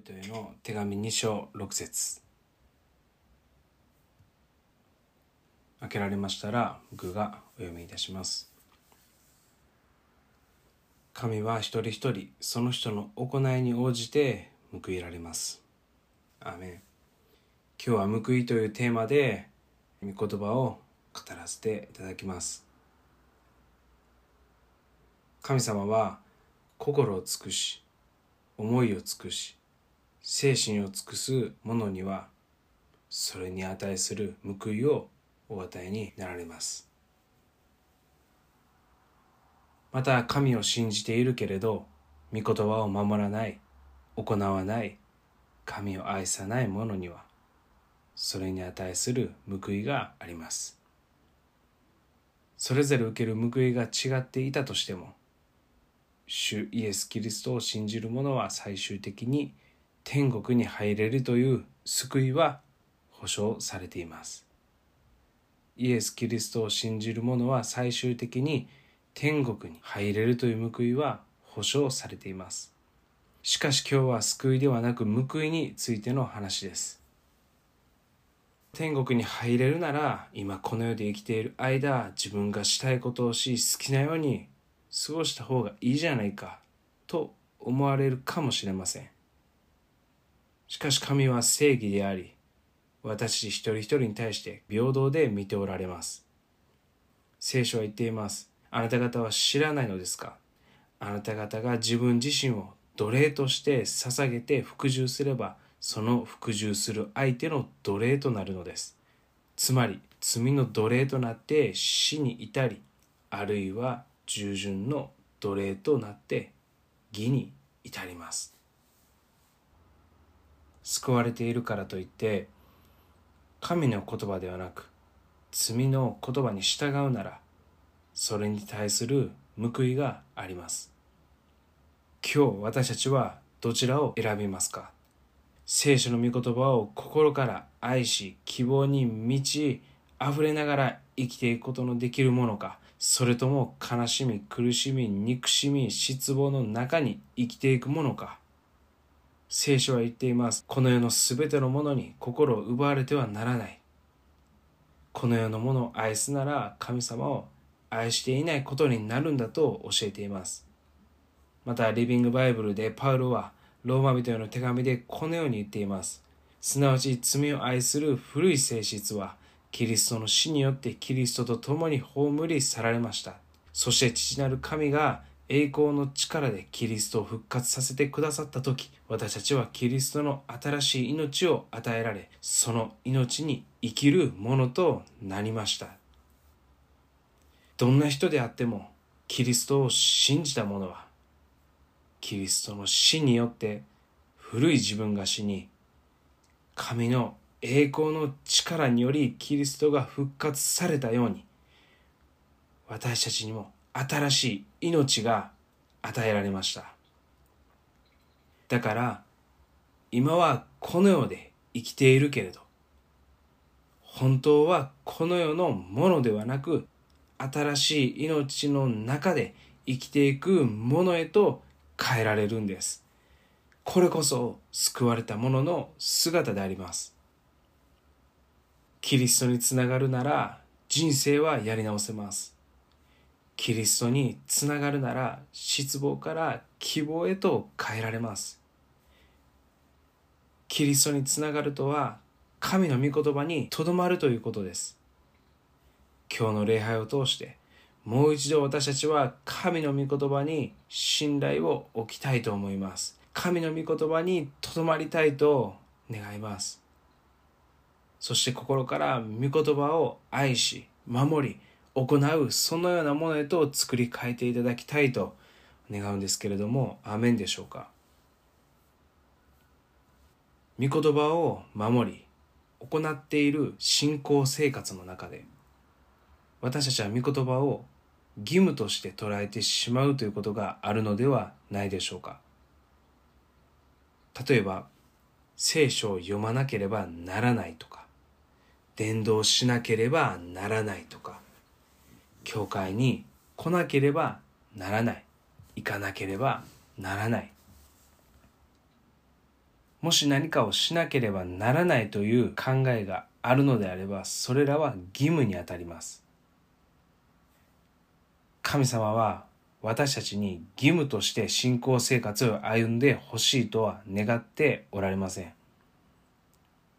人への手紙2章6節。開けられましたら僕がお読みいたします。神は一人一人その人の行いに応じて報いられます。アーメン。今日は報いというテーマで御言葉を語らせていただきます。神様は心を尽くし思いを尽くし精神を尽くす者にはそれに値する報いをお与えになられます。また神を信じているけれど御言葉を守らない行わない神を愛さない者にはそれに値する報いがあります。それぞれ受ける報いが違っていたとしても主イエス・キリストを信じる者は最終的に天国に入れるという救いは保証されています。イエス・キリストを信じる者は最終的に天国に入れるという報いは保証されています。しかし今日は救いではなく報いについての話です。天国に入れるなら今この世で生きている間自分がしたいことをし好きなように過ごした方がいいじゃないかと思われるかもしれません。しかし神は正義であり、私一人一人に対して平等で見ておられます。聖書は言っています。あなた方は知らないのですか？あなた方が自分自身を奴隷として捧げて服従すれば、その服従する相手の奴隷となるのです。つまり、罪の奴隷となって死に至り、あるいは従順の奴隷となって義に至ります救われているからといって神の言葉ではなく罪の言葉に従うならそれに対する報いがあります。今日私たちはどちらを選びますか？聖書の御言葉を心から愛し希望に満ち溢れながら生きていくことのできるものか？それとも悲しみ、苦しみ、憎しみ、失望の中に生きていくものか？聖書は言っています。この世のすべてのものに心を奪われてはならない。この世のものを愛すなら神様を愛していないことになるんだと教えています。また、リビングバイブルでパウロはローマ人への手紙でこのように言っています。すなわち罪を愛する古い性質はキリストの死によってキリストと共に葬り去られました。そして父なる神が栄光の力でキリストを復活させてくださった時、私たちはキリストの新しい命を与えられ、その命に生きるものとなりました。どんな人であっても、キリストを信じた者は、キリストの死によって古い自分が死に、神の栄光の力によりキリストが復活されたように私たちにも新しい命が与えられました。だから今はこの世で生きているけれど本当はこの世のものではなく新しい命の中で生きていくものへと変えられるんです。これこそ救われた者の姿であります。キリストにつながるなら人生はやり直せます。キリストにつながるなら失望から希望へと変えられます。キリストにつながるとは神の御言葉にとどまるということです。今日の礼拝を通してもう一度私たちは神の御言葉に信頼を置きたいと思います。神の御言葉にとどまりたいと願います。そして心から御言葉を愛し、守り、行う、そのようなものへと作り変えていただきたいと願うんですけれども、アメンでしょうか？御言葉を守り、行っている信仰生活の中で、私たちは御言葉を義務として捉えてしまうということがあるのではないでしょうか？例えば、聖書を読まなければならないとか、伝道しなければならないとか、教会に来なければならない、行かなければならない。もし何かをしなければならないという考えがあるのであればそれらは義務にあたります。神様は私たちに義務として信仰生活を歩んでほしいとは願っておられません。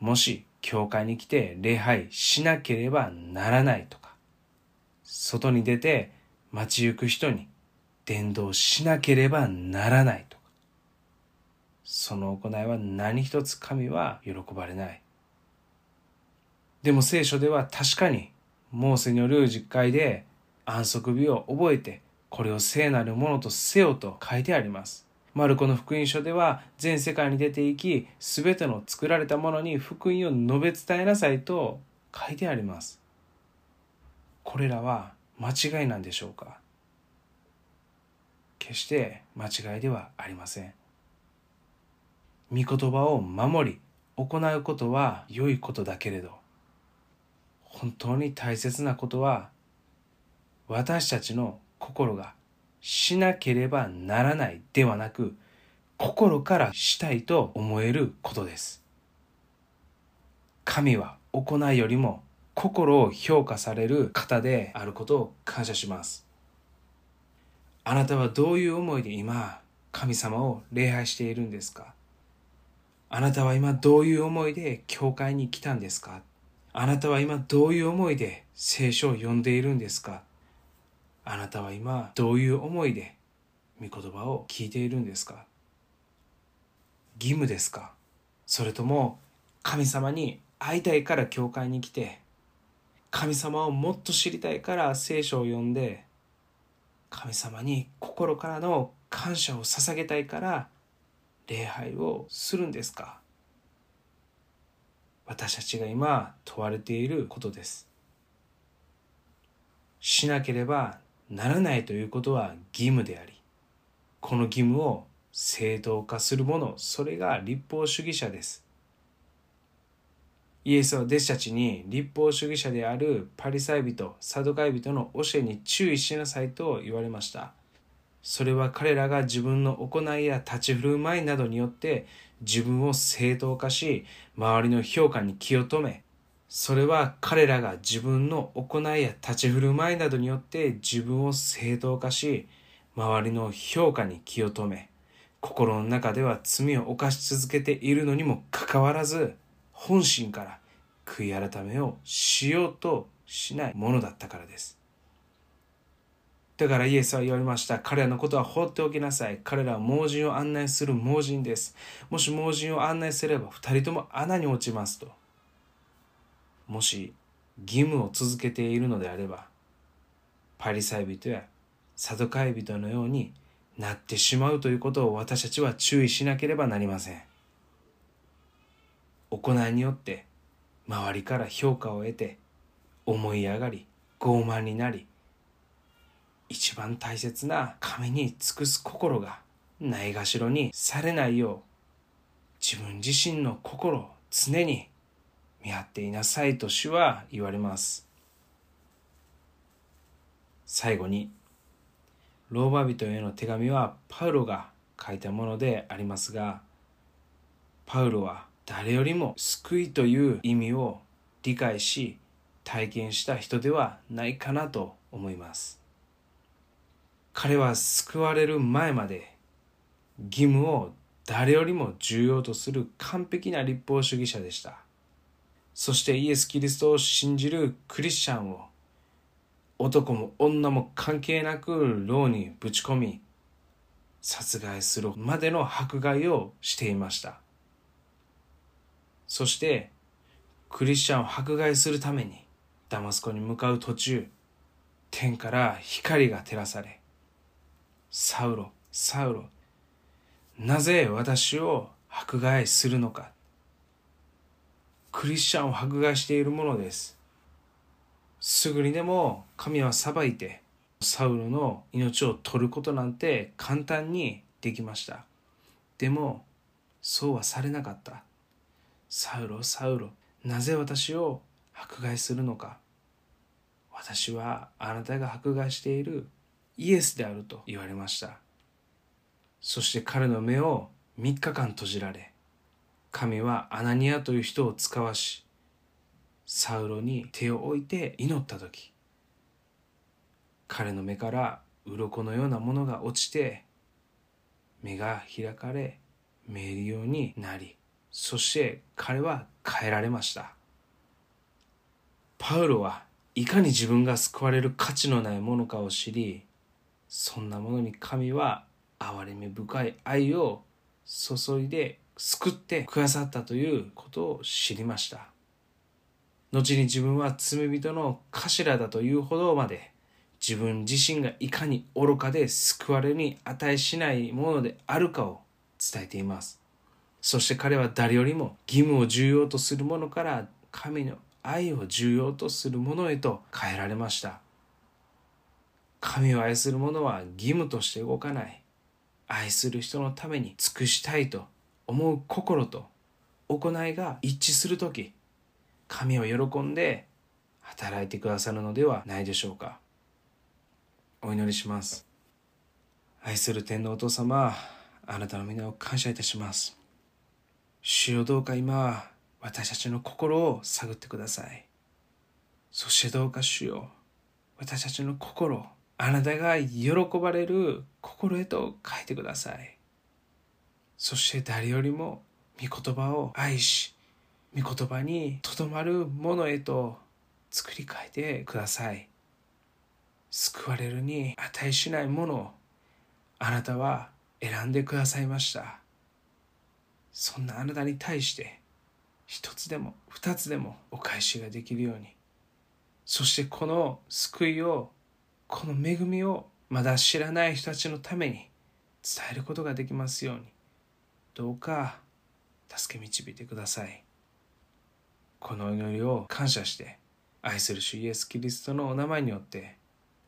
もし教会に来て礼拝しなければならないと外に出て街行く人に伝道しなければならないとか。その行いは何一つ神は喜ばれない。でも聖書では確かにモーセによる実会で安息日を覚えてこれを聖なるものとせよと書いてあります。マルコの福音書では全世界に出て行き全ての作られたものに福音を述べ伝えなさいと書いてあります。これらは間違いなんでしょうか？決して間違いではありません。御言葉を守り行うことは良いことだけれど本当に大切なことは私たちの心がしなければならないではなく心からしたいと思えることです。神は行いよりも心を評価される方であることを感謝します。あなたはどういう思いで今神様を礼拝しているんですか？あなたは今どういう思いで教会に来たんですか？あなたは今どういう思いで聖書を読んでいるんですか？あなたは今どういう思いで御言葉を聞いているんですか？義務ですか？それとも神様に会いたいから教会に来て神様をもっと知りたいから聖書を読んで神様に心からの感謝を捧げたいから礼拝をするんですか？私たちが今問われていることです。しなければならないということは義務でありこの義務を正当化するものそれが立法主義者です。イエスは弟子たちに立法主義者であるパリサイ人サドカイ人の教えに注意しなさいと言われました。それは彼らが自分の行いや立ち振る舞いなどによって自分を正当化し周りの評価に気を止めそれは彼らが自分の行いや立ち振る舞いなどによって自分を正当化し周りの評価に気を止め心の中では罪を犯し続けているのにもかかわらず本心から悔い改めをしようとしないものだったからですだからイエスは言われました。彼らのことは放っておきなさい。彼らは盲人を案内する盲人です。もし盲人を案内すれば二人とも穴に落ちますと。もし義務を続けているのであれば、パリサイ人やサドカイ人のようになってしまうということを私たちは注意しなければなりません。行いによって周りから評価を得て思い上がり傲慢になり一番大切な神に尽くす心がないがしろにされないよう自分自身の心を常に見張っていなさいと主は言われます。最後に、ローマ人への手紙はパウロが書いたものでありますが、パウロは誰よりも救いという意味を理解し体験した人ではないかなと思います。彼は救われる前まで義務を誰よりも重要とする完璧な立法主義者でした。そしてイエス・キリストを信じるクリスチャンを男も女も関係なく牢にぶち込み殺害するまでの迫害をしていましたそしてクリスチャンを迫害するためにダマスコに向かう途中天から光が照らされサウロサウロなぜ私を迫害するのかクリスチャンを迫害しているものです。すぐにでも神は裁いてサウルの命を取ることなんて簡単にできました。でもそうはされなかった。サウロ、サウロ、なぜ私を迫害するのか。私はあなたが迫害しているイエスであると言われました。そして彼の目を3日間閉じられ、神はアナニアという人を使わしサウロに手を置いて祈った時彼の目から鱗のようなものが落ちて目が開かれ見えるようになりそして彼は変えられました。パウロはいかに自分が救われる価値のないものかを知りそんなものに神は憐れみ深い愛を注いで救ってくださったということを知りました。後に自分は罪人の頭だというほどまで自分自身がいかに愚かで救われに値しないものであるかを伝えています。そして彼は誰よりも義務を重要とするものから神の愛を重要とするものへと変えられました。神を愛する者は義務として動かない。愛する人のために尽くしたいと思う心と行いが一致する時神を喜んで働いてくださるのではないでしょうか。お祈りします。愛する天皇お父様あなたの皆を感謝いたします。主よどうか今私たちの心を探ってください。そしてどうか主よ私たちの心あなたが喜ばれる心へと変えてください。そして誰よりも御言葉を愛し御言葉にとどまるものへと作り変えてください。救われるに値しないものをあなたは選んでくださいました。そんなあなたに対して一つでも二つでもお返しができるように。そしてこの救いをこの恵みをまだ知らない人たちのために伝えることができますように。どうか助け導いてください。この祈りを感謝して愛する主イエス・キリストのお名前によって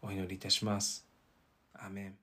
お祈りいたします。アメン。